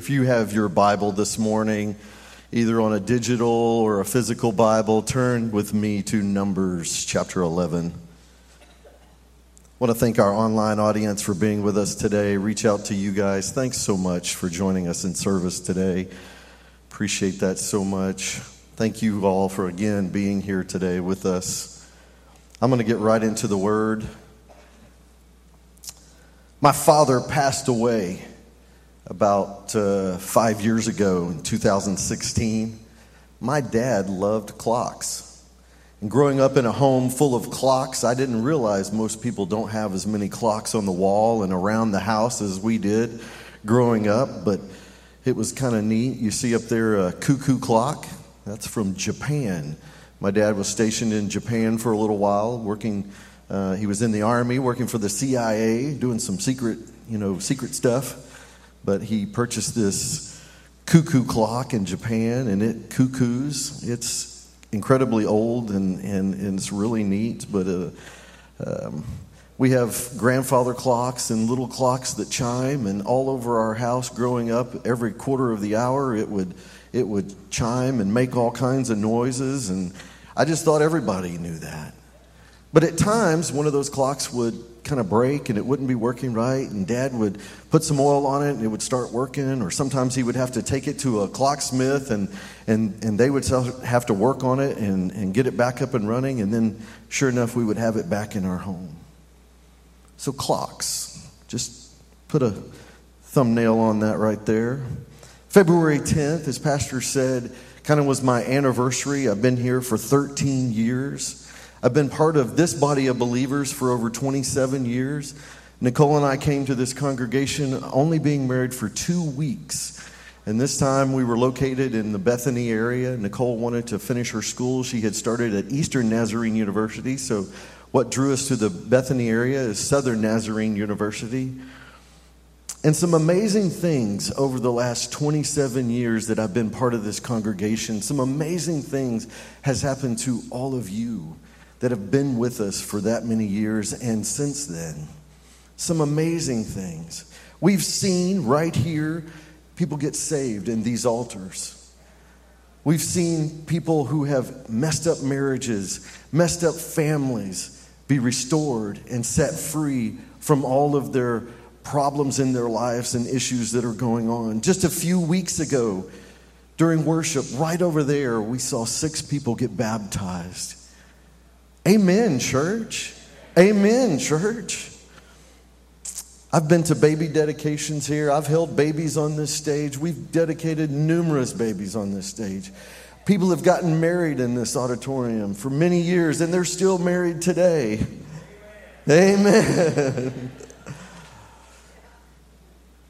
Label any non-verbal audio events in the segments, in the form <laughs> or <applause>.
If you have your Bible this morning, either on a digital or a physical Bible, turn with me to Numbers chapter 11. I want to thank our online audience for being with us today. Reach out to you guys. Thanks so much for joining us in service today. Appreciate that so much. Thank you all for again being here today with us. I'm going to get right into the word. My father passed away about uh, five years ago in 2016. My dad loved clocks. And growing up in a home full of clocks, I didn't realize most people don't have as many clocks on the wall and around the house as we did growing up, but it was kind of neat. You see up there a cuckoo clock, that's from Japan. My dad was stationed in Japan for a little while, working. Uh, he was in the army, working for the CIA, doing some secret, you know, secret stuff but he purchased this cuckoo clock in Japan, and it cuckoos. It's incredibly old and, and, and it's really neat, but uh, um, we have grandfather clocks and little clocks that chime, and all over our house growing up, every quarter of the hour, it would, it would chime and make all kinds of noises, and I just thought everybody knew that. But at times, one of those clocks would kind of break and it wouldn't be working right, and dad would put some oil on it and it would start working, or sometimes he would have to take it to a clocksmith and, and, and they would have to work on it and, and get it back up and running, and then sure enough, we would have it back in our home. So, clocks, just put a thumbnail on that right there. February 10th, as Pastor said, kind of was my anniversary. I've been here for 13 years. I've been part of this body of believers for over 27 years. Nicole and I came to this congregation only being married for two weeks. And this time we were located in the Bethany area. Nicole wanted to finish her school. She had started at Eastern Nazarene University. So, what drew us to the Bethany area is Southern Nazarene University. And some amazing things over the last 27 years that I've been part of this congregation, some amazing things has happened to all of you that have been with us for that many years and since then. Some amazing things. We've seen right here people get saved in these altars. We've seen people who have messed up marriages, messed up families be restored and set free from all of their problems in their lives and issues that are going on. Just a few weeks ago, during worship, right over there, we saw six people get baptized. Amen, church. Amen, church. I've been to baby dedications here. I've held babies on this stage. We've dedicated numerous babies on this stage. People have gotten married in this auditorium for many years, and they're still married today. Amen.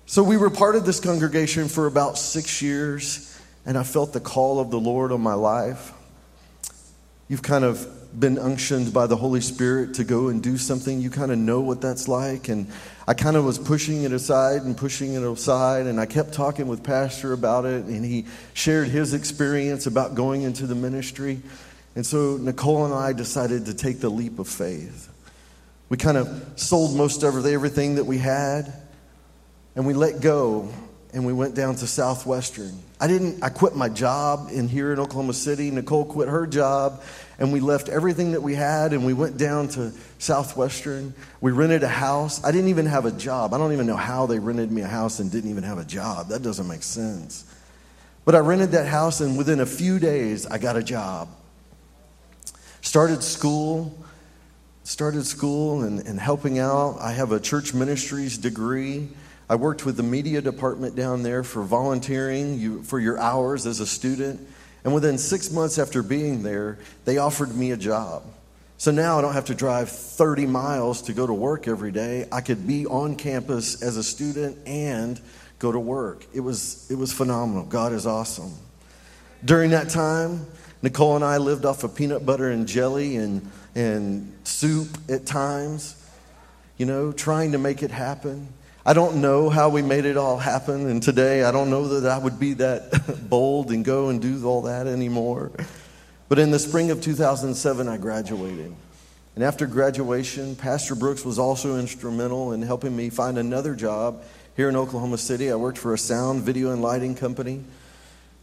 so, we were part of this congregation for about six years, and I felt the call of the Lord on my life. You've kind of been unctioned by the Holy Spirit to go and do something, you kind of know what that's like. And I kind of was pushing it aside and pushing it aside. And I kept talking with Pastor about it, and he shared his experience about going into the ministry. And so Nicole and I decided to take the leap of faith. We kind of sold most of everything that we had, and we let go, and we went down to Southwestern. I didn't, I quit my job in here in Oklahoma City. Nicole quit her job, and we left everything that we had and we went down to Southwestern. We rented a house. I didn't even have a job. I don't even know how they rented me a house and didn't even have a job. That doesn't make sense. But I rented that house, and within a few days, I got a job. Started school, started school and, and helping out. I have a church ministries degree. I worked with the media department down there for volunteering you, for your hours as a student. And within six months after being there, they offered me a job. So now I don't have to drive 30 miles to go to work every day. I could be on campus as a student and go to work. It was, it was phenomenal. God is awesome. During that time, Nicole and I lived off of peanut butter and jelly and, and soup at times, you know, trying to make it happen. I don't know how we made it all happen, and today I don't know that I would be that <laughs> bold and go and do all that anymore. But in the spring of 2007, I graduated. And after graduation, Pastor Brooks was also instrumental in helping me find another job here in Oklahoma City. I worked for a sound, video, and lighting company,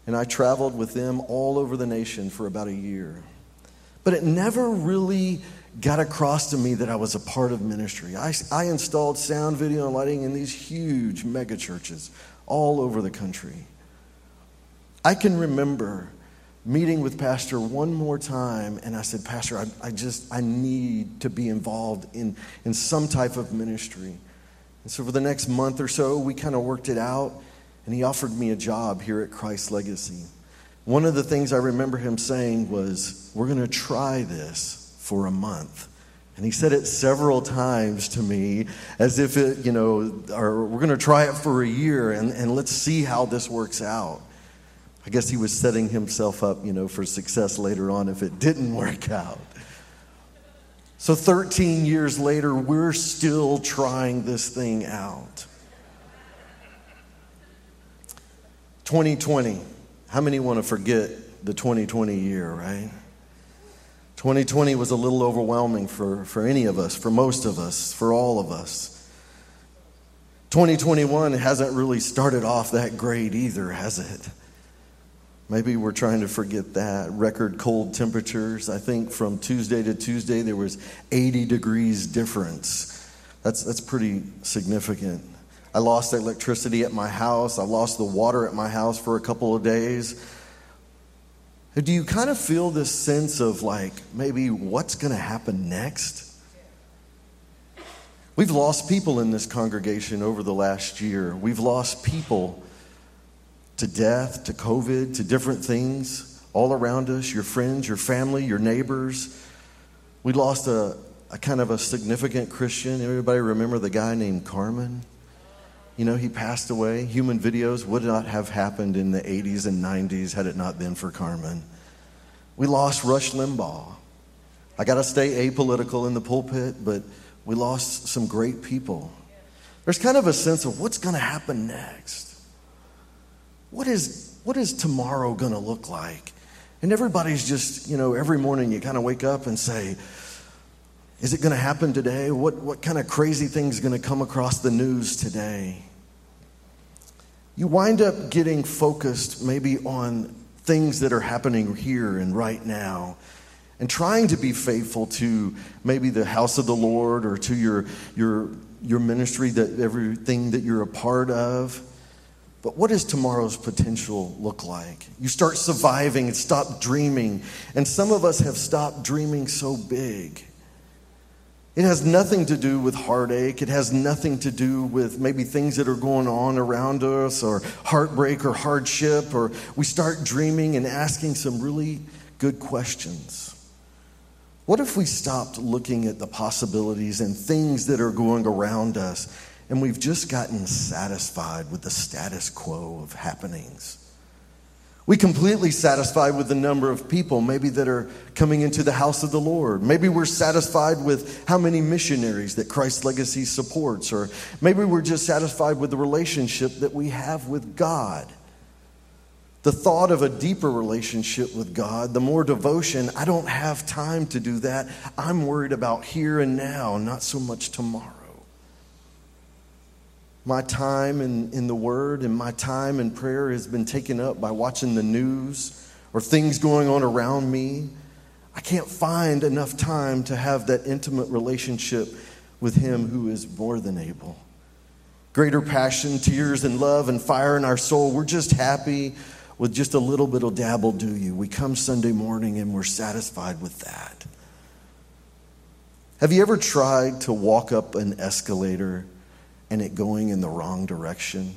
and I traveled with them all over the nation for about a year. But it never really got across to me that I was a part of ministry. I, I installed sound, video, and lighting in these huge mega churches all over the country. I can remember meeting with Pastor one more time, and I said, Pastor, I, I just, I need to be involved in, in some type of ministry. And so for the next month or so, we kind of worked it out, and he offered me a job here at Christ Legacy. One of the things I remember him saying was, We're going to try this for a month. And he said it several times to me as if it, you know, or we're going to try it for a year and, and let's see how this works out. I guess he was setting himself up, you know, for success later on if it didn't work out. So 13 years later, we're still trying this thing out. 2020. How many want to forget the 2020 year, right? 2020 was a little overwhelming for, for any of us, for most of us, for all of us. 2021 hasn't really started off that great either, has it? Maybe we're trying to forget that. Record cold temperatures. I think from Tuesday to Tuesday there was 80 degrees difference. That's, that's pretty significant. I lost electricity at my house. I lost the water at my house for a couple of days. Do you kind of feel this sense of like maybe what's going to happen next? We've lost people in this congregation over the last year. We've lost people to death, to COVID, to different things all around us your friends, your family, your neighbors. We lost a, a kind of a significant Christian. Everybody remember the guy named Carmen? You know, he passed away. Human videos would not have happened in the 80s and 90s had it not been for Carmen. We lost Rush Limbaugh. I got to stay apolitical in the pulpit, but we lost some great people. There's kind of a sense of what's going to happen next. What is, what is tomorrow going to look like? And everybody's just, you know, every morning you kind of wake up and say, is it going to happen today? What, what kind of crazy thing is going to come across the news today? You wind up getting focused maybe on things that are happening here and right now and trying to be faithful to maybe the house of the Lord or to your, your, your ministry, that everything that you're a part of. But what does tomorrow's potential look like? You start surviving and stop dreaming. And some of us have stopped dreaming so big. It has nothing to do with heartache. It has nothing to do with maybe things that are going on around us or heartbreak or hardship, or we start dreaming and asking some really good questions. What if we stopped looking at the possibilities and things that are going around us and we've just gotten satisfied with the status quo of happenings? We completely satisfied with the number of people maybe that are coming into the house of the Lord. Maybe we're satisfied with how many missionaries that Christ's legacy supports or maybe we're just satisfied with the relationship that we have with God. The thought of a deeper relationship with God, the more devotion, I don't have time to do that. I'm worried about here and now, not so much tomorrow my time in, in the Word and my time in prayer has been taken up by watching the news or things going on around me. I can't find enough time to have that intimate relationship with Him who is more than able. Greater passion, tears, and love and fire in our soul. We're just happy with just a little bit of dabble do you. We come Sunday morning and we're satisfied with that. Have you ever tried to walk up an escalator? And it going in the wrong direction.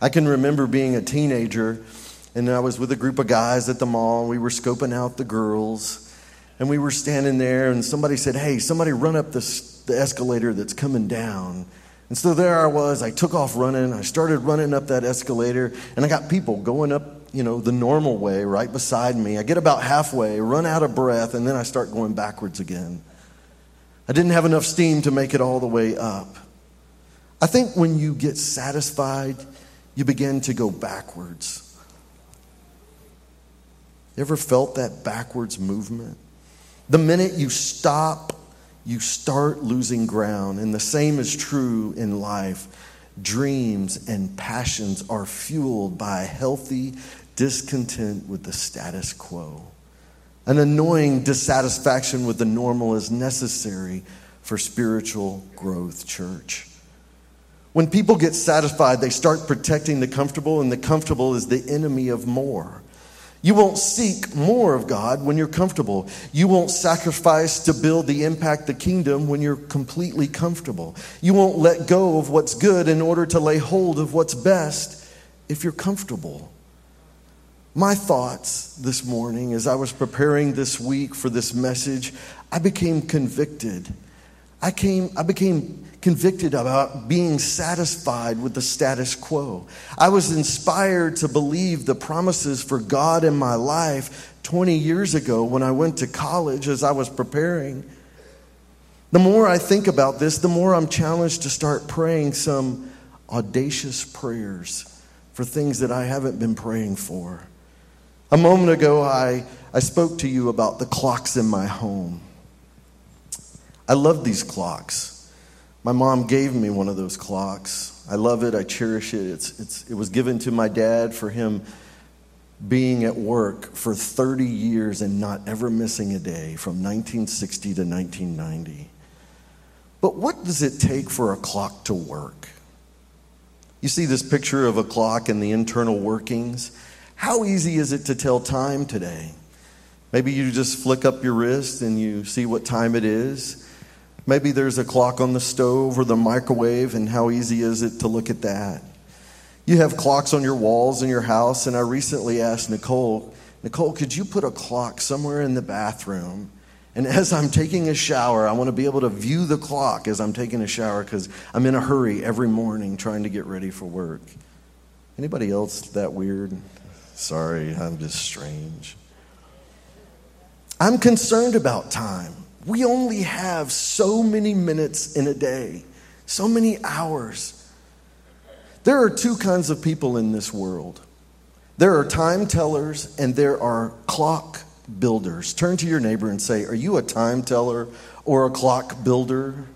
I can remember being a teenager and I was with a group of guys at the mall. We were scoping out the girls and we were standing there and somebody said, Hey, somebody run up this, the escalator that's coming down. And so there I was. I took off running. I started running up that escalator and I got people going up, you know, the normal way right beside me. I get about halfway, run out of breath, and then I start going backwards again. I didn't have enough steam to make it all the way up. I think when you get satisfied, you begin to go backwards. You ever felt that backwards movement? The minute you stop, you start losing ground. And the same is true in life. dreams, and passions are fueled by healthy discontent with the status quo. An annoying dissatisfaction with the normal is necessary for spiritual growth, church. When people get satisfied, they start protecting the comfortable, and the comfortable is the enemy of more. You won't seek more of God when you're comfortable. You won't sacrifice to build the impact the kingdom when you're completely comfortable. You won't let go of what's good in order to lay hold of what's best if you're comfortable. My thoughts this morning as I was preparing this week for this message, I became convicted. I came I became convicted about being satisfied with the status quo. I was inspired to believe the promises for God in my life 20 years ago when I went to college as I was preparing. The more I think about this, the more I'm challenged to start praying some audacious prayers for things that I haven't been praying for. A moment ago, I, I spoke to you about the clocks in my home. I love these clocks. My mom gave me one of those clocks. I love it. I cherish it. It's, it's, it was given to my dad for him being at work for 30 years and not ever missing a day from 1960 to 1990. But what does it take for a clock to work? You see this picture of a clock and the internal workings. How easy is it to tell time today? Maybe you just flick up your wrist and you see what time it is. Maybe there's a clock on the stove or the microwave, and how easy is it to look at that? You have clocks on your walls in your house, and I recently asked Nicole, Nicole, could you put a clock somewhere in the bathroom? And as I'm taking a shower, I want to be able to view the clock as I'm taking a shower because I'm in a hurry every morning trying to get ready for work. Anybody else that weird? Sorry, I'm just strange. I'm concerned about time. We only have so many minutes in a day, so many hours. There are two kinds of people in this world there are time tellers and there are clock builders. Turn to your neighbor and say, Are you a time teller or a clock builder?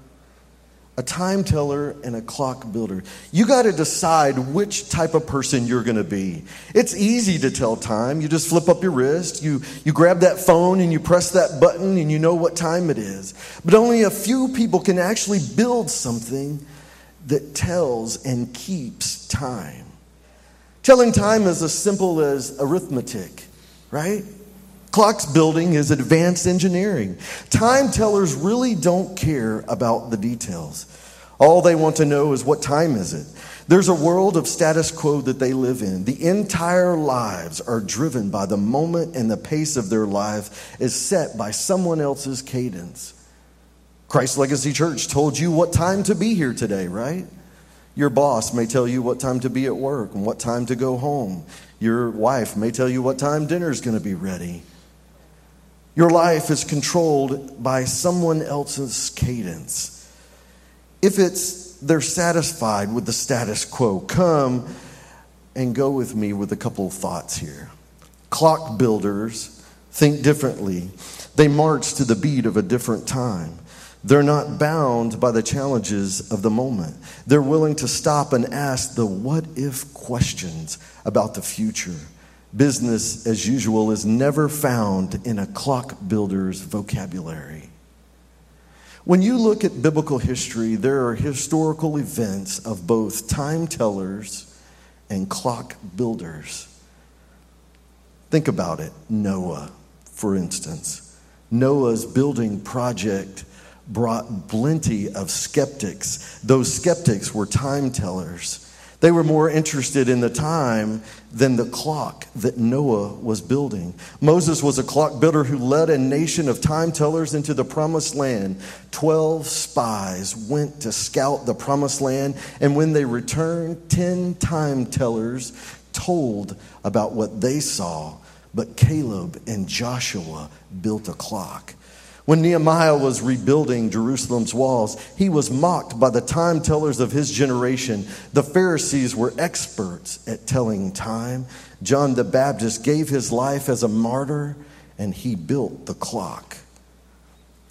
A time teller and a clock builder. You got to decide which type of person you're going to be. It's easy to tell time. You just flip up your wrist, you, you grab that phone and you press that button and you know what time it is. But only a few people can actually build something that tells and keeps time. Telling time is as simple as arithmetic, right? Clocks building is advanced engineering. Time tellers really don't care about the details. All they want to know is what time is it? There's a world of status quo that they live in. The entire lives are driven by the moment and the pace of their life is set by someone else's cadence. Christ Legacy Church told you what time to be here today, right? Your boss may tell you what time to be at work and what time to go home. Your wife may tell you what time dinner's going to be ready. Your life is controlled by someone else's cadence. If it's they're satisfied with the status quo, come and go with me with a couple of thoughts here. Clock builders think differently. They march to the beat of a different time. They're not bound by the challenges of the moment. They're willing to stop and ask the what if questions about the future. Business as usual is never found in a clock builder's vocabulary. When you look at biblical history, there are historical events of both time tellers and clock builders. Think about it. Noah, for instance. Noah's building project brought plenty of skeptics. Those skeptics were time tellers. They were more interested in the time than the clock that Noah was building. Moses was a clock builder who led a nation of time tellers into the promised land. Twelve spies went to scout the promised land, and when they returned, ten time tellers told about what they saw. But Caleb and Joshua built a clock. When Nehemiah was rebuilding Jerusalem's walls, he was mocked by the time tellers of his generation. The Pharisees were experts at telling time. John the Baptist gave his life as a martyr, and he built the clock.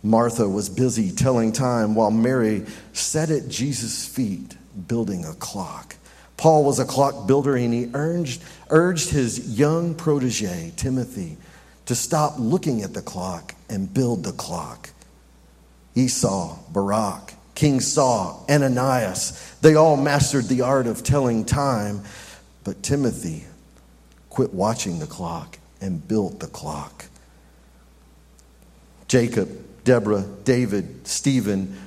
Martha was busy telling time while Mary sat at Jesus' feet building a clock. Paul was a clock builder and he urged, urged his young protege, Timothy, to stop looking at the clock and build the clock. Esau, Barak, King Saul, Ananias, they all mastered the art of telling time, but Timothy quit watching the clock and built the clock. Jacob, Deborah, David, Stephen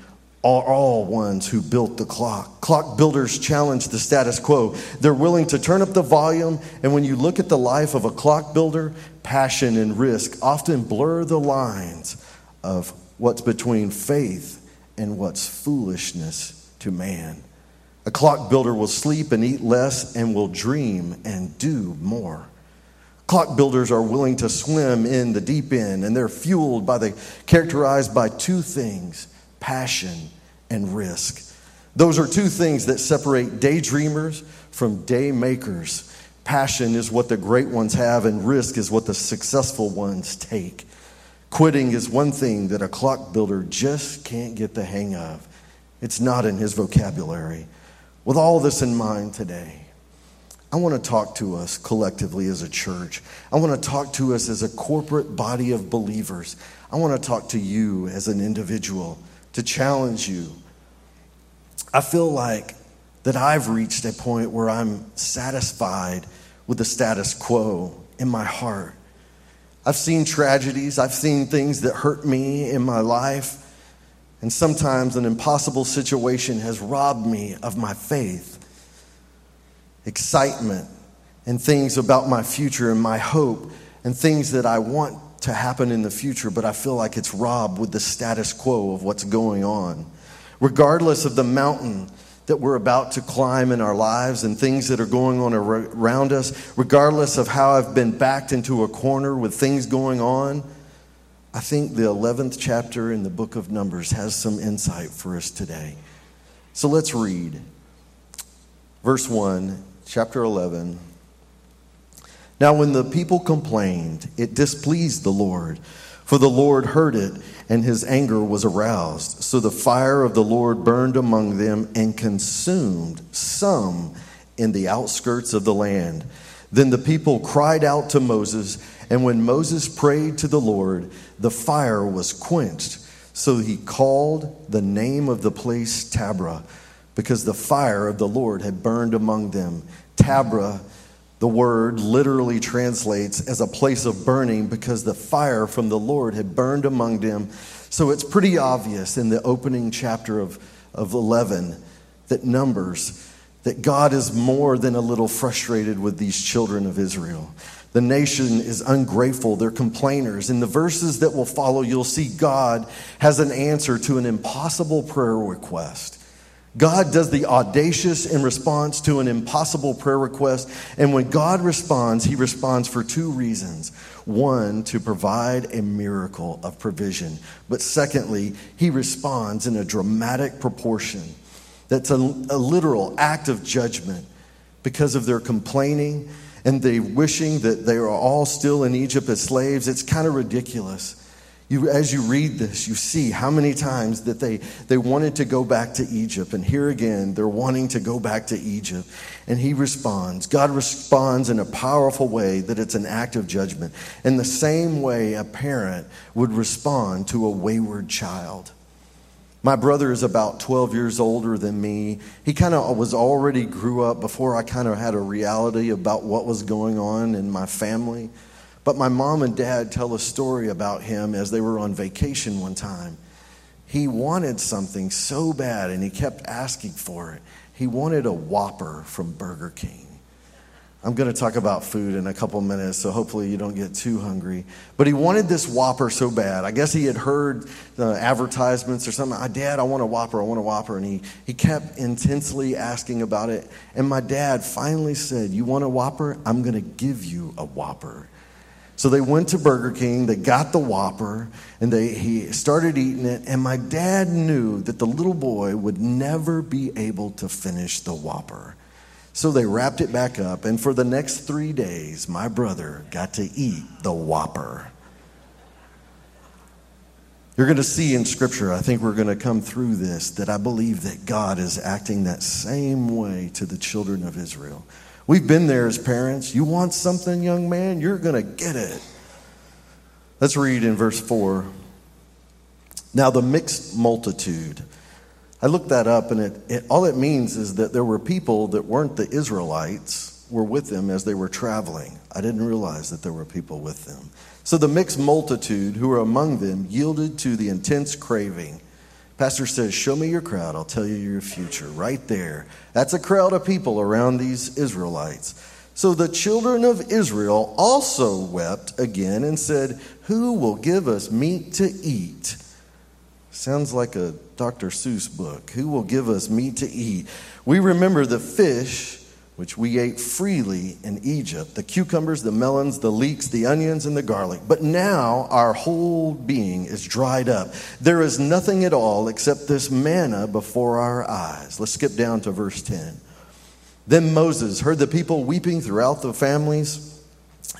are all ones who built the clock. Clock builders challenge the status quo. They're willing to turn up the volume, and when you look at the life of a clock builder, passion and risk often blur the lines of what's between faith and what's foolishness to man. A clock builder will sleep and eat less and will dream and do more. Clock builders are willing to swim in the deep end and they're fueled by the characterized by two things, passion and risk. Those are two things that separate daydreamers from day makers. Passion is what the great ones have and risk is what the successful ones take. Quitting is one thing that a clock builder just can't get the hang of. It's not in his vocabulary. With all this in mind today, I want to talk to us collectively as a church. I want to talk to us as a corporate body of believers. I want to talk to you as an individual to challenge you. I feel like that I've reached a point where I'm satisfied with the status quo in my heart. I've seen tragedies, I've seen things that hurt me in my life, and sometimes an impossible situation has robbed me of my faith excitement and things about my future and my hope and things that I want to happen in the future, but I feel like it's robbed with the status quo of what's going on. Regardless of the mountain that we're about to climb in our lives and things that are going on around us, regardless of how I've been backed into a corner with things going on, I think the 11th chapter in the book of Numbers has some insight for us today. So let's read. Verse 1 chapter 11. Now, when the people complained, it displeased the Lord, for the Lord heard it, and his anger was aroused. So the fire of the Lord burned among them and consumed some in the outskirts of the land. Then the people cried out to Moses, and when Moses prayed to the Lord, the fire was quenched. So he called the name of the place Taberah because the fire of the Lord had burned among them. Taberah, the word literally translates as a place of burning because the fire from the Lord had burned among them. So it's pretty obvious in the opening chapter of, of 11 that Numbers, that God is more than a little frustrated with these children of Israel. The nation is ungrateful. They're complainers. In the verses that will follow, you'll see God has an answer to an impossible prayer request. God does the audacious in response to an impossible prayer request. And when God responds, he responds for two reasons. One, to provide a miracle of provision. But secondly, he responds in a dramatic proportion. That's a, a literal act of judgment because of their complaining and the wishing that they are all still in Egypt as slaves. It's kind of ridiculous. You, as you read this, you see how many times that they, they wanted to go back to Egypt. And here again, they're wanting to go back to Egypt. And he responds. God responds in a powerful way that it's an act of judgment. In the same way a parent would respond to a wayward child. My brother is about 12 years older than me. He kind of was already grew up before I kind of had a reality about what was going on in my family. But my mom and dad tell a story about him as they were on vacation one time. He wanted something so bad and he kept asking for it. He wanted a Whopper from Burger King. I'm going to talk about food in a couple minutes, so hopefully you don't get too hungry. But he wanted this Whopper so bad. I guess he had heard the advertisements or something. Ah, dad, I want a Whopper, I want a Whopper. And he, he kept intensely asking about it. And my dad finally said, You want a Whopper? I'm going to give you a Whopper. So they went to Burger King, they got the Whopper, and they, he started eating it. And my dad knew that the little boy would never be able to finish the Whopper. So they wrapped it back up, and for the next three days, my brother got to eat the Whopper. You're going to see in Scripture, I think we're going to come through this, that I believe that God is acting that same way to the children of Israel. We've been there as parents. You want something, young man? You're going to get it. Let's read in verse 4. Now, the mixed multitude. I looked that up, and it, it, all it means is that there were people that weren't the Israelites were with them as they were traveling. I didn't realize that there were people with them. So the mixed multitude who were among them yielded to the intense craving. Pastor says, Show me your crowd, I'll tell you your future. Right there. That's a crowd of people around these Israelites. So the children of Israel also wept again and said, Who will give us meat to eat? Sounds like a Dr. Seuss book. Who will give us meat to eat? We remember the fish which we ate freely in Egypt the cucumbers, the melons, the leeks, the onions, and the garlic. But now our whole being is dried up. There is nothing at all except this manna before our eyes. Let's skip down to verse 10. Then Moses heard the people weeping throughout the families.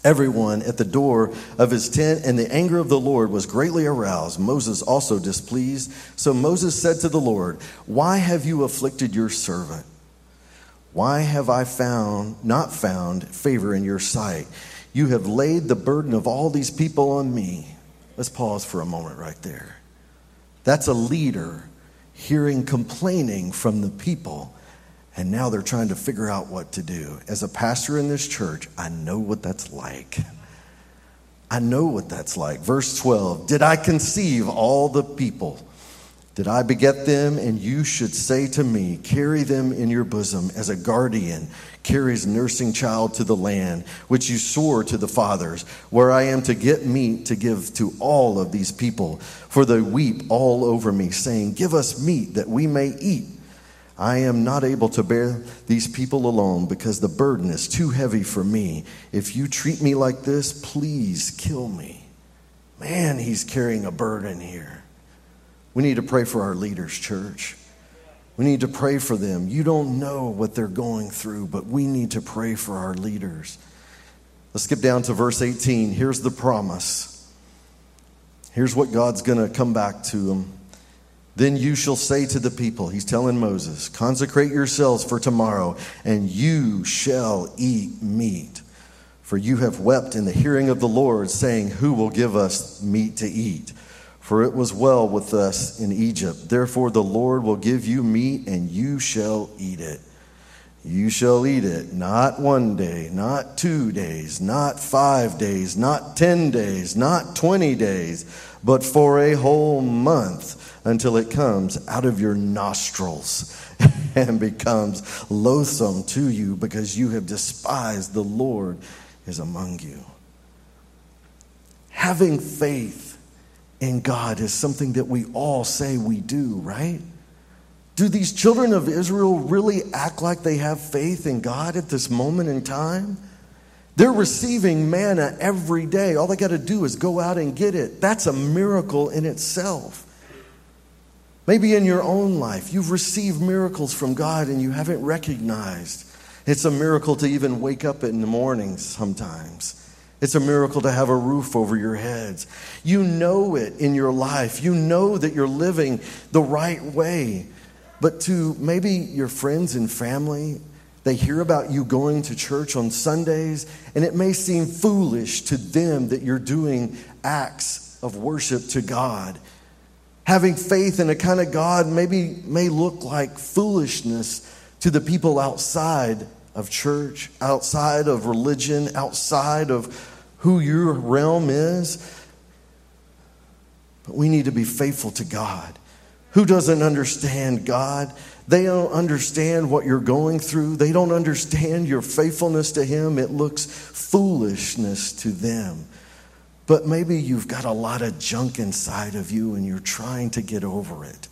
Everyone at the door of his tent, and the anger of the Lord was greatly aroused. Moses also displeased. So Moses said to the Lord, Why have you afflicted your servant? Why have I found not found favor in your sight? You have laid the burden of all these people on me. Let's pause for a moment right there. That's a leader hearing complaining from the people, and now they're trying to figure out what to do. As a pastor in this church, I know what that's like. I know what that's like. Verse 12 Did I conceive all the people? Did I beget them? And you should say to me, Carry them in your bosom as a guardian carries nursing child to the land, which you swore to the fathers, where I am to get meat to give to all of these people. For they weep all over me, saying, Give us meat that we may eat. I am not able to bear these people alone because the burden is too heavy for me. If you treat me like this, please kill me. Man, he's carrying a burden here. We need to pray for our leaders, church. We need to pray for them. You don't know what they're going through, but we need to pray for our leaders. Let's skip down to verse 18. Here's the promise. Here's what God's going to come back to them. Then you shall say to the people, he's telling Moses, consecrate yourselves for tomorrow, and you shall eat meat. For you have wept in the hearing of the Lord, saying, Who will give us meat to eat? For it was well with us in Egypt. Therefore, the Lord will give you meat, and you shall eat it. You shall eat it, not one day, not two days, not five days, not ten days, not twenty days, but for a whole month until it comes out of your nostrils <laughs> and becomes loathsome to you because you have despised the Lord is among you. Having faith in God is something that we all say we do, right? Do these children of Israel really act like they have faith in God at this moment in time? They're receiving manna every day. All they got to do is go out and get it. That's a miracle in itself. Maybe in your own life, you've received miracles from God and you haven't recognized. It's a miracle to even wake up in the mornings sometimes. It's a miracle to have a roof over your heads. You know it in your life. You know that you're living the right way. But to maybe your friends and family, they hear about you going to church on Sundays, and it may seem foolish to them that you're doing acts of worship to God. Having faith in a kind of God maybe may look like foolishness to the people outside of church, outside of religion, outside of who your realm is. But we need to be faithful to God. Who doesn't understand God? They don't understand what you're going through. They don't understand your faithfulness to Him. It looks foolishness to them. But maybe you've got a lot of junk inside of you and you're trying to get over it.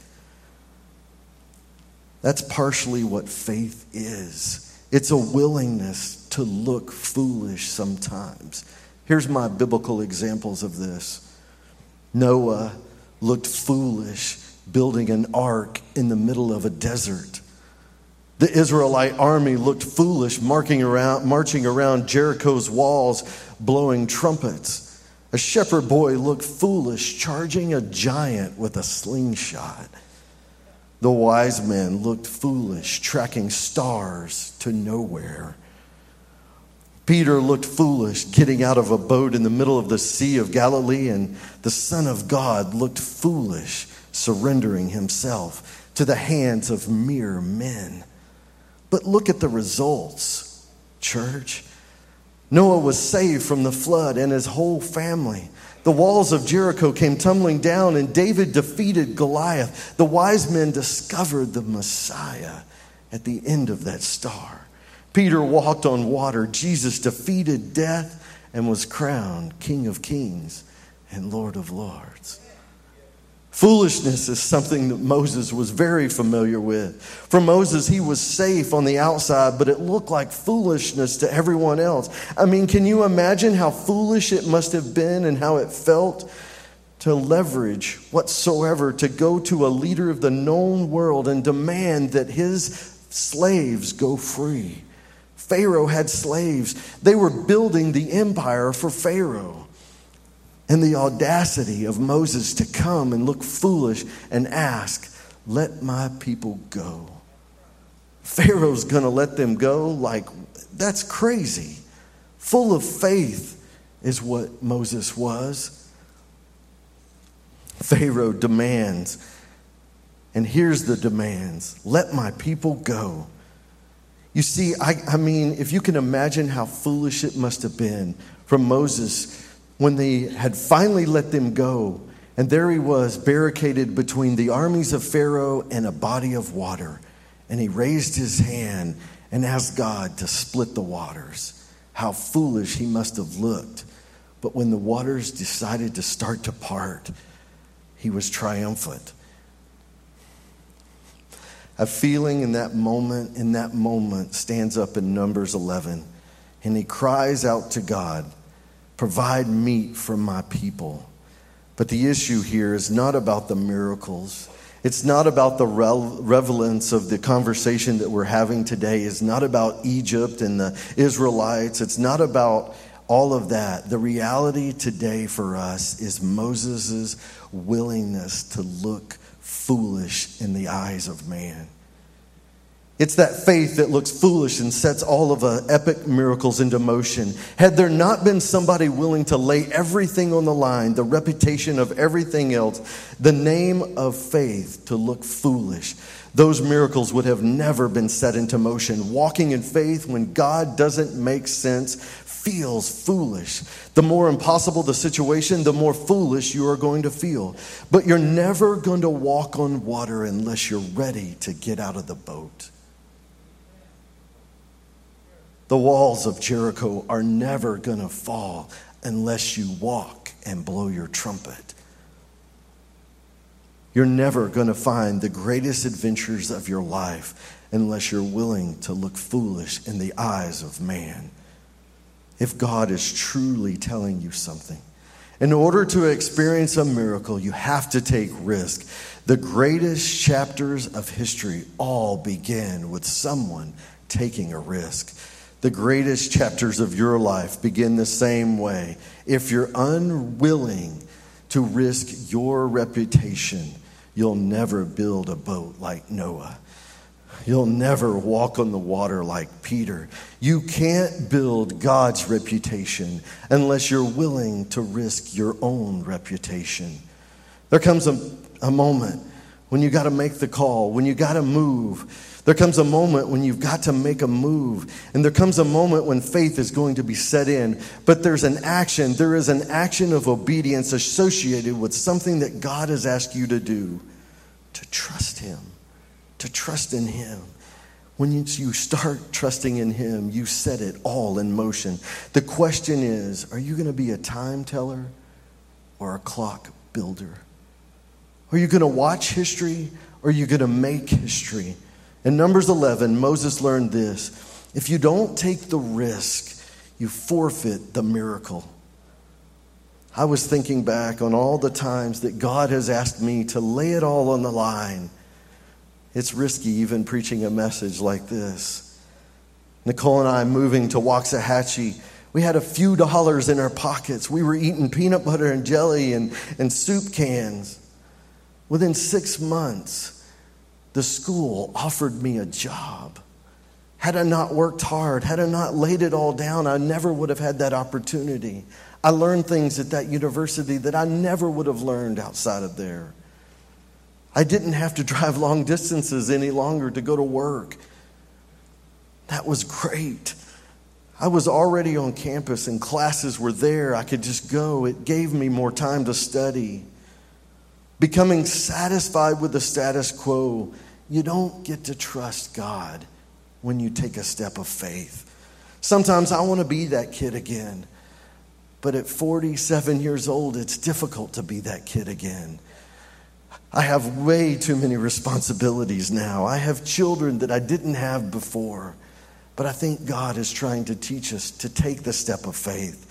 That's partially what faith is it's a willingness to look foolish sometimes. Here's my biblical examples of this Noah looked foolish building an ark in the middle of a desert. The Israelite army looked foolish marching around, marching around Jericho's walls, blowing trumpets. A shepherd boy looked foolish charging a giant with a slingshot. The wise men looked foolish tracking stars to nowhere. Peter looked foolish getting out of a boat in the middle of the Sea of Galilee, and the Son of God looked foolish surrendering himself to the hands of mere men. But look at the results, church. Noah was saved from the flood and his whole family. The walls of Jericho came tumbling down, and David defeated Goliath. The wise men discovered the Messiah at the end of that star. Peter walked on water. Jesus defeated death and was crowned King of Kings and Lord of Lords. Foolishness is something that Moses was very familiar with. For Moses, he was safe on the outside, but it looked like foolishness to everyone else. I mean, can you imagine how foolish it must have been and how it felt to leverage whatsoever to go to a leader of the known world and demand that his slaves go free? Pharaoh had slaves, they were building the empire for Pharaoh and the audacity of Moses to come and look foolish and ask, Let my people go. Pharaoh's going to let them go? Like, that's crazy. Full of faith is what Moses was. Pharaoh demands, and here's the demands let my people go. You see, I, I mean, if you can imagine how foolish it must have been from Moses when they had finally let them go, and there he was, barricaded between the armies of Pharaoh and a body of water. And he raised his hand and asked God to split the waters. How foolish he must have looked. But when the waters decided to start to part, he was triumphant. A feeling in that moment, in that moment, stands up in Numbers 11, and he cries out to God Provide meat for my people. But the issue here is not about the miracles. It's not about the relevance of the conversation that we're having today. It's not about Egypt and the Israelites. It's not about all of that. The reality today for us is Moses' willingness to look foolish in the eyes of man. It's that faith that looks foolish and sets all of the epic miracles into motion. Had there not been somebody willing to lay everything on the line, the reputation of everything else, the name of faith to look foolish, those miracles would have never been set into motion. Walking in faith when God doesn't make sense feels foolish. The more impossible the situation, the more foolish you are going to feel. But you're never going to walk on water unless you're ready to get out of the boat. The walls of Jericho are never going to fall unless you walk and blow your trumpet. You're never going to find the greatest adventures of your life unless you're willing to look foolish in the eyes of man. If God is truly telling you something, in order to experience a miracle, you have to take risk. The greatest chapters of history all begin with someone taking a risk. The greatest chapters of your life begin the same way. If you're unwilling to risk your reputation, you'll never build a boat like Noah. You'll never walk on the water like Peter. You can't build God's reputation unless you're willing to risk your own reputation. There comes a, a moment when you got to make the call, when you got to move there comes a moment when you've got to make a move, and there comes a moment when faith is going to be set in. But there's an action, there is an action of obedience associated with something that God has asked you to do to trust Him, to trust in Him. When you start trusting in Him, you set it all in motion. The question is are you going to be a time teller or a clock builder? Are you going to watch history or are you going to make history? In Numbers 11, Moses learned this if you don't take the risk, you forfeit the miracle. I was thinking back on all the times that God has asked me to lay it all on the line. It's risky even preaching a message like this. Nicole and I moving to Waxahachie We had a few dollars in our pockets. We were eating peanut butter and jelly and, and soup cans. Within six months, the school offered me a job. Had I not worked hard, had I not laid it all down, I never would have had that opportunity. I learned things at that university that I never would have learned outside of there. I didn't have to <laughs> drive long distances any longer to go to work. That was great. I was already on campus and classes were there. I could just go. It gave me more time to study. Becoming satisfied with the status quo, you don't get to trust God when you take a step of faith. Sometimes I want to be that kid again. But at 47 years old, it's difficult to be that kid again. I have way too many responsibilities now. I have children that I didn't have before. But I think God is trying to teach us to take the step of faith.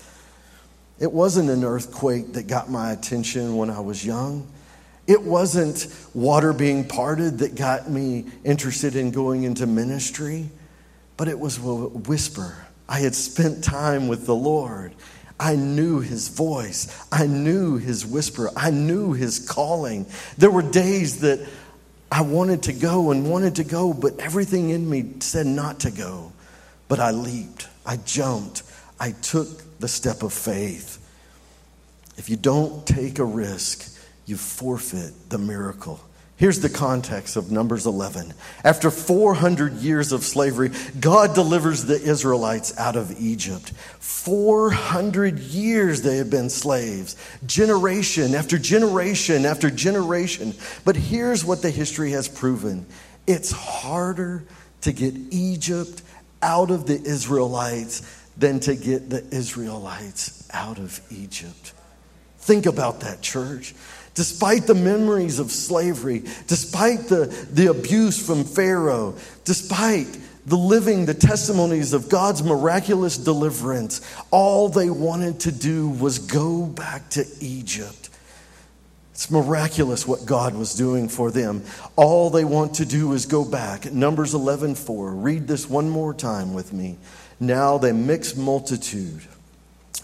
It wasn't an earthquake that got my attention when I was young. It wasn't water being parted that got me interested in going into ministry, but it was a whisper. I had spent time with the Lord. I knew his voice. I knew his whisper. I knew his calling. There were days that I wanted to go and wanted to go, but everything in me said not to go. But I leaped, I jumped, I took the step of faith. If you don't take a risk, you forfeit the miracle. Here's the context of Numbers 11. After 400 years of slavery, God delivers the Israelites out of Egypt. 400 years they have been slaves, generation after generation after generation. But here's what the history has proven it's harder to get Egypt out of the Israelites than to get the Israelites out of Egypt. Think about that, church. Despite the memories of slavery, despite the, the abuse from Pharaoh, despite the living, the testimonies of God's miraculous deliverance, all they wanted to do was go back to Egypt. It's miraculous what God was doing for them. All they want to do is go back. Numbers 11:4. Read this one more time with me. Now the mixed multitude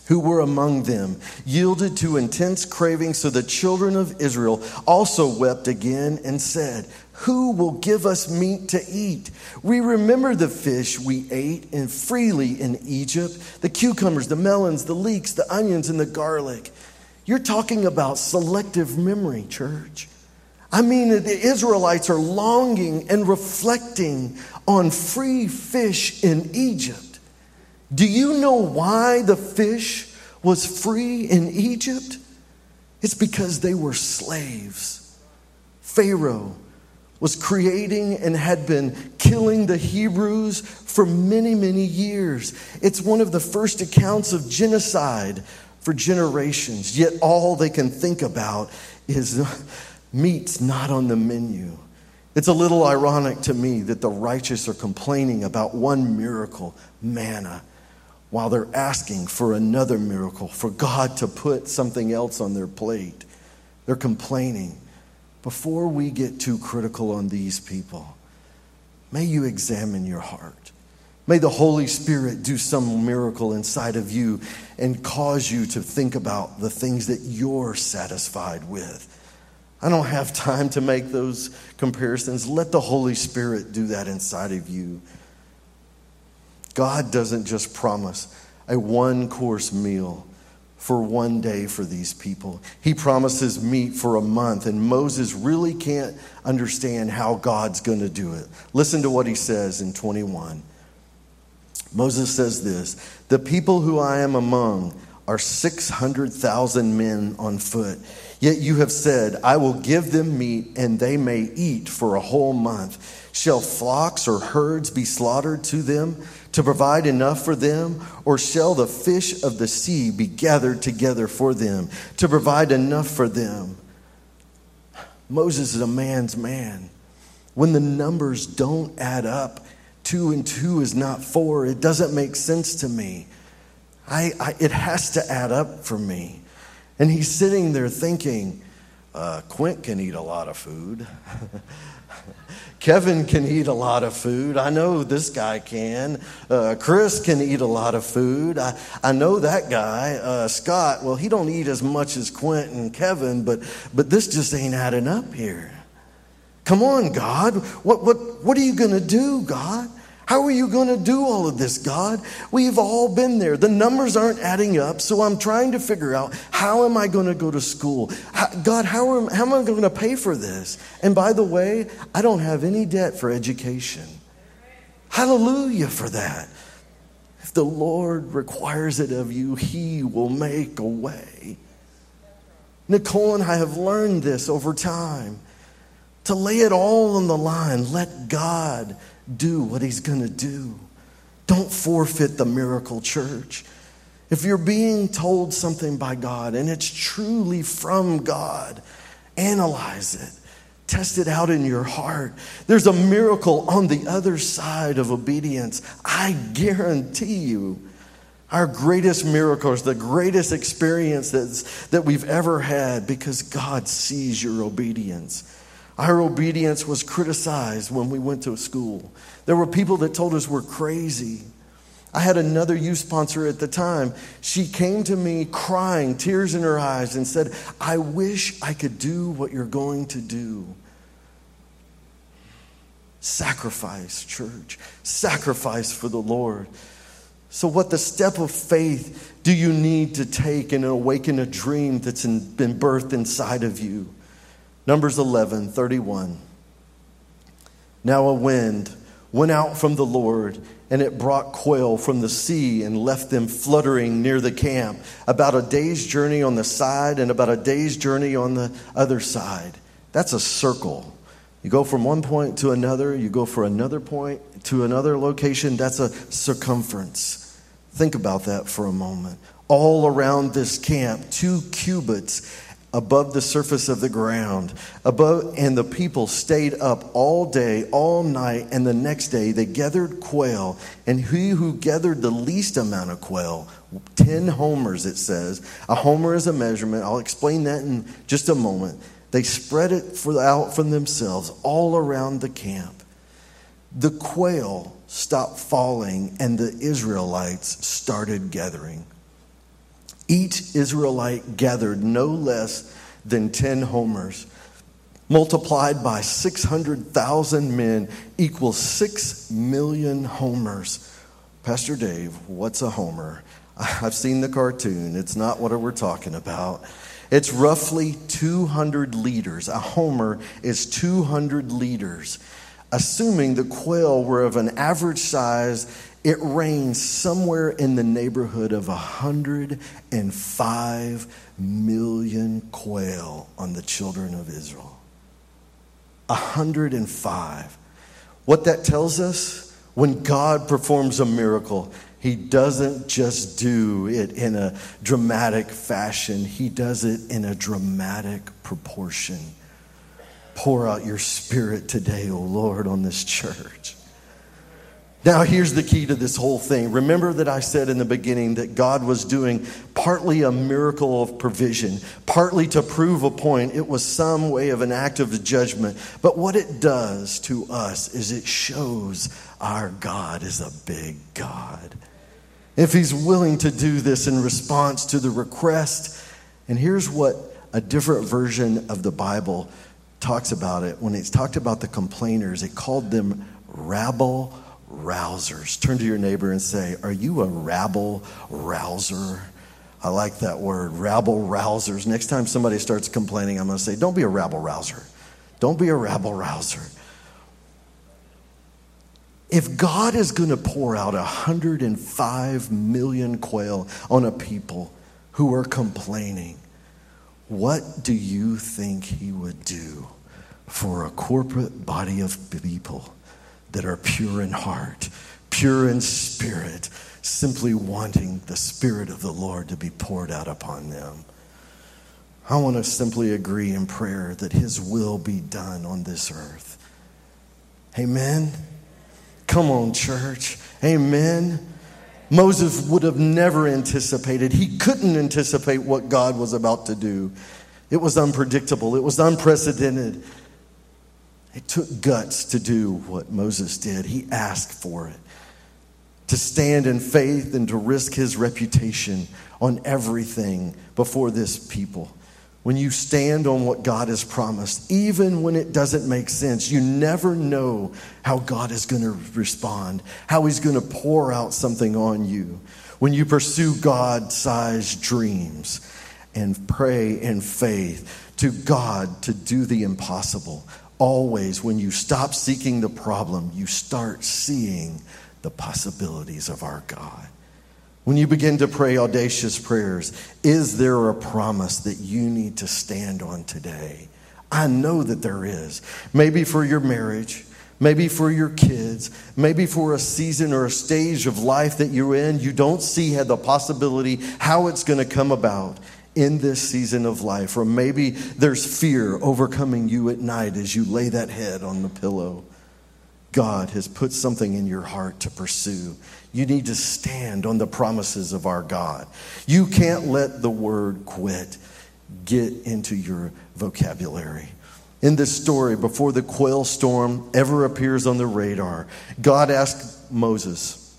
who were among them yielded to intense craving, so the children of Israel also wept again and said, Who will give us meat to eat? We remember the fish we ate and freely in Egypt, the cucumbers, the melons, the leeks, the onions, and the garlic. You're talking about selective memory, church. I mean, the Israelites are longing and reflecting on free fish in Egypt. Do you know why the fish was free in Egypt? It's because they were slaves. Pharaoh was creating and had been killing the Hebrews for many, many years. It's one of the first accounts of genocide for generations, yet all they can think about is <laughs> meat's not on the menu. It's a little ironic to me that the righteous are complaining about one miracle, manna, while they're asking for another miracle, for God to put something else on their plate. They're complaining. Before we get too critical on these people, may you examine your heart. May the Holy Spirit do some miracle inside of you and cause you to think about the things that you're satisfied with. I don't have time to make those comparisons. Let the Holy Spirit do that inside of you. God doesn't just promise a one course meal for one day for these people. He promises meat for a month, and Moses really can't understand how God's going to do it. Listen to what he says in 21. Moses says this The people who I am among are 600,000 men on foot. Yet you have said, I will give them meat and they may eat for a whole month. Shall flocks or herds be slaughtered to them to provide enough for them? Or shall the fish of the sea be gathered together for them to provide enough for them? Moses is a man's man. When the numbers don't add up, two and two is not four. It doesn't make sense to me. I, I, it has to add up for me. And he's sitting there thinking, Uh, Quint can eat a lot of food. <laughs> Kevin can eat a lot of food. I know this guy can. Uh, Chris can eat a lot of food. I, I know that guy, uh, Scott. Well, he don't eat as much as Quint and Kevin, but but this just ain't adding up here. Come on, God. What what what are you going to do, God? How are you going to do all of this, God? We've all been there. The numbers aren't adding up, so I'm trying to figure out how am I going to go to school? How, God, how how am I going to pay for this? And by the way, I don't have any debt for education. Hallelujah for that. If the Lord requires it of you, He will make a way. Nicole and I have learned this over time to lay it all on the line. Let God do what he's going to do. Don't forfeit the miracle, church. If you're being told something by God and it's truly from God, analyze it. Test it out in your heart. There's a miracle on the other side of obedience. I guarantee you. Our greatest miracles, the greatest experiences that we've ever had because God sees your obedience. Our obedience was criticized when we went to school. There were people that told us we're crazy. I had another youth sponsor at the time. She came to me crying, tears in her eyes, and said, I wish I could do what you're going to do. Sacrifice, church. Sacrifice for the Lord. So, what the step of faith do you need to take and awaken a dream that's been birthed inside of you? Numbers 11, 31. Now a wind went out from the Lord, and it brought quail from the sea and left them fluttering near the camp, about a day's journey on the side and about a day's journey on the other side. That's a circle. You go from one point to another, you go from another point to another location. That's a circumference. Think about that for a moment. All around this camp, two cubits above the surface of the ground above and the people stayed up all day all night and the next day they gathered quail and he who gathered the least amount of quail 10 homers it says. A homer is a measurement. I'll explain that in just a moment. They spread it for, out from themselves all around the camp. The quail stopped falling and the israelites started gathering each Israelite gathered no less than 10 homers. Multiplied by 600,000 men equals 6 million homers. Pastor Dave, what's a homer? <laughs> I've seen the cartoon. It's not what we're talking about. It's roughly 200 liters. A homer is 200 liters. Assuming the quail were of an average size it rains somewhere in the neighborhood of 105 million quail on the children of Israel. 105. What that tells us, when God performs a miracle, he doesn't just do it in a dramatic fashion, he does it in a dramatic proportion. Pour out your spirit today, O oh Lord, on this church. Now, here's the key to this whole thing. Remember that I said in the beginning that God was doing partly a miracle of provision, partly to prove a point. It was some way of an act of judgment. But what it does to us is it shows our God is a big God. If He's willing to do this in response to the request, and here's what a different version of the Bible talks about it. When it's talked about the complainers, it called them rabble rousers. Turn to your neighbor and say, Are you a rabble rouser? I like that word, rabble rousers. Next time somebody starts complaining, I'm going to say, Don't be a rabble rouser. Don't be a rabble rouser. If God is going to pour out 105 million quail on a people who are complaining, what do you think He would do for a corporate body of people that are pure in heart, pure in spirit, simply wanting the Spirit of the Lord to be poured out upon them. I want to simply agree in prayer that His will be done on this earth. Amen. Come on, church. Amen. Moses would have never anticipated, he couldn't anticipate what God was about to do. It was unpredictable, it was unprecedented. It took guts to do what Moses did. He asked for it to stand in faith and to risk his reputation on everything before this people. When you stand on what God has promised, even when it doesn't make sense, you never know how God is going to respond, how He's going to pour out something on you. When you pursue God sized dreams and pray in faith to God to do the impossible, always when you stop seeking the problem, you start seeing the possibilities of our God. When you begin to pray audacious prayers, is there a promise that you need to stand on today? I know that there is. Maybe for your marriage, maybe for your kids, maybe for a season or a stage of life that you're in, you don't see the possibility how it's going to come about in this season of life. Or maybe there's fear overcoming you at night as you lay that head on the pillow. God has put something in your heart to pursue. You need to stand on the promises of our God. You can't let the word quit get into your vocabulary. In this story, before the quail storm ever appears on the radar, God asked Moses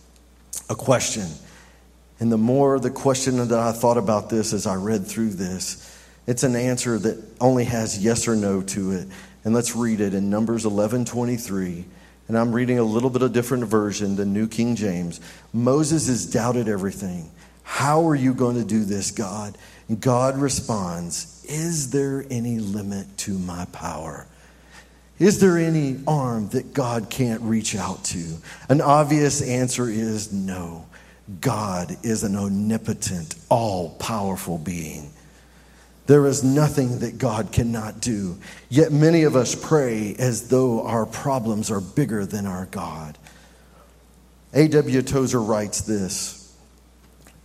a question. And the more the question that I thought about this as I read through this, it's an answer that only has yes or no to it. And let's read it in Numbers 11 23 and I'm reading a little bit of different version than New King James. Moses has doubted everything. How are you going to do this, God? And God responds, Is there any limit to my power? Is there any arm that God can't reach out to? An obvious answer is no. God is an omnipotent, all powerful being. There is nothing that God cannot do. Yet many of us pray as though our problems are bigger than our God. A.W. Tozer writes this.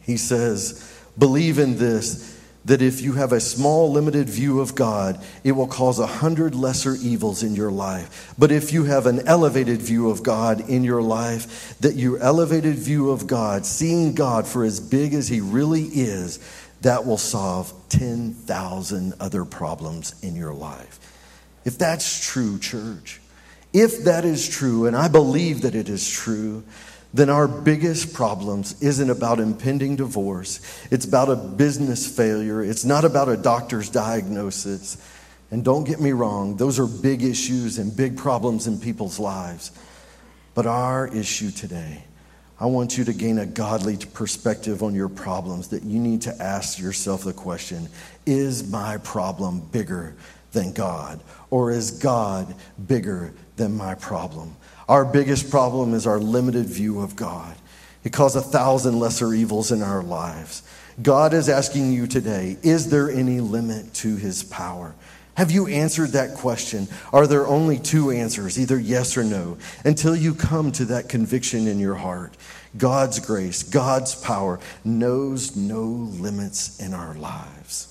He says, Believe in this, that if you have a small, limited view of God, it will cause a hundred lesser evils in your life. But if you have an elevated view of God in your life, that your elevated view of God, seeing God for as big as He really is, that will solve 10,000 other problems in your life. If that's true, church, if that is true, and I believe that it is true, then our biggest problems isn't about impending divorce. It's about a business failure. It's not about a doctor's diagnosis. And don't get me wrong, those are big issues and big problems in people's lives. But our issue today I want you to gain a godly perspective on your problems that you need to ask yourself the question Is my problem bigger than God? Or is God bigger than my problem? Our biggest problem is our limited view of God. It causes a thousand lesser evils in our lives. God is asking you today Is there any limit to his power? Have you answered that question? Are there only two answers, either yes or no, until you come to that conviction in your heart? God's grace, God's power knows no limits in our lives.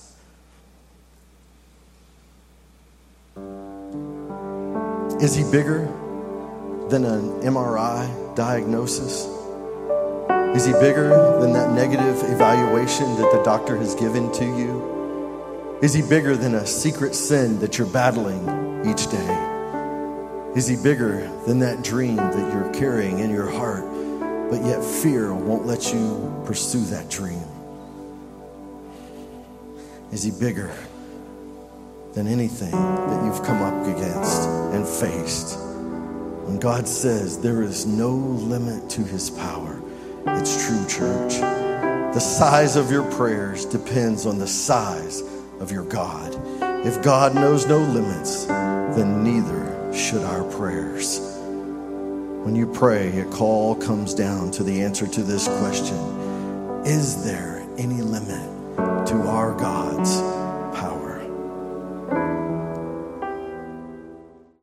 Is he bigger than an MRI diagnosis? Is he bigger than that negative evaluation that the doctor has given to you? Is he bigger than a secret sin that you're battling each day? Is he bigger than that dream that you're carrying in your heart, but yet fear won't let you pursue that dream? Is he bigger than anything that you've come up against and faced? When God says there is no limit to his power, it's true, church. The size of your prayers depends on the size of your God. If God knows no limits, then neither should our prayers. When you pray, a call comes down to the answer to this question Is there any limit to our God's